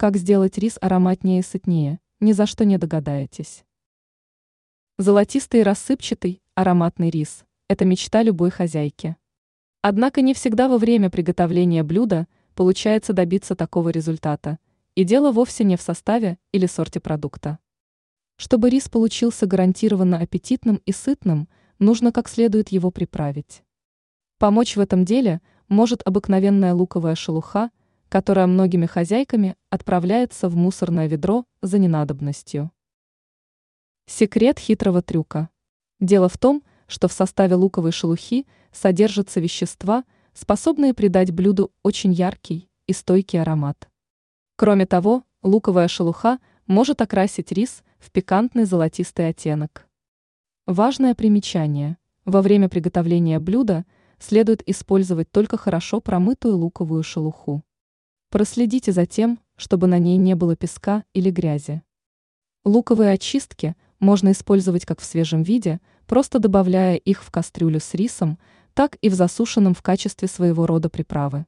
Как сделать рис ароматнее и сытнее, ни за что не догадаетесь. Золотистый и рассыпчатый, ароматный рис – это мечта любой хозяйки. Однако не всегда во время приготовления блюда получается добиться такого результата, и дело вовсе не в составе или сорте продукта. Чтобы рис получился гарантированно аппетитным и сытным, нужно как следует его приправить. Помочь в этом деле может обыкновенная луковая шелуха – которая многими хозяйками отправляется в мусорное ведро за ненадобностью. Секрет хитрого трюка. Дело в том, что в составе луковой шелухи содержатся вещества, способные придать блюду очень яркий и стойкий аромат. Кроме того, луковая шелуха может окрасить рис в пикантный золотистый оттенок. Важное примечание. Во время приготовления блюда следует использовать только хорошо промытую луковую шелуху. Проследите за тем, чтобы на ней не было песка или грязи. Луковые очистки можно использовать как в свежем виде, просто добавляя их в кастрюлю с рисом, так и в засушенном в качестве своего рода приправы.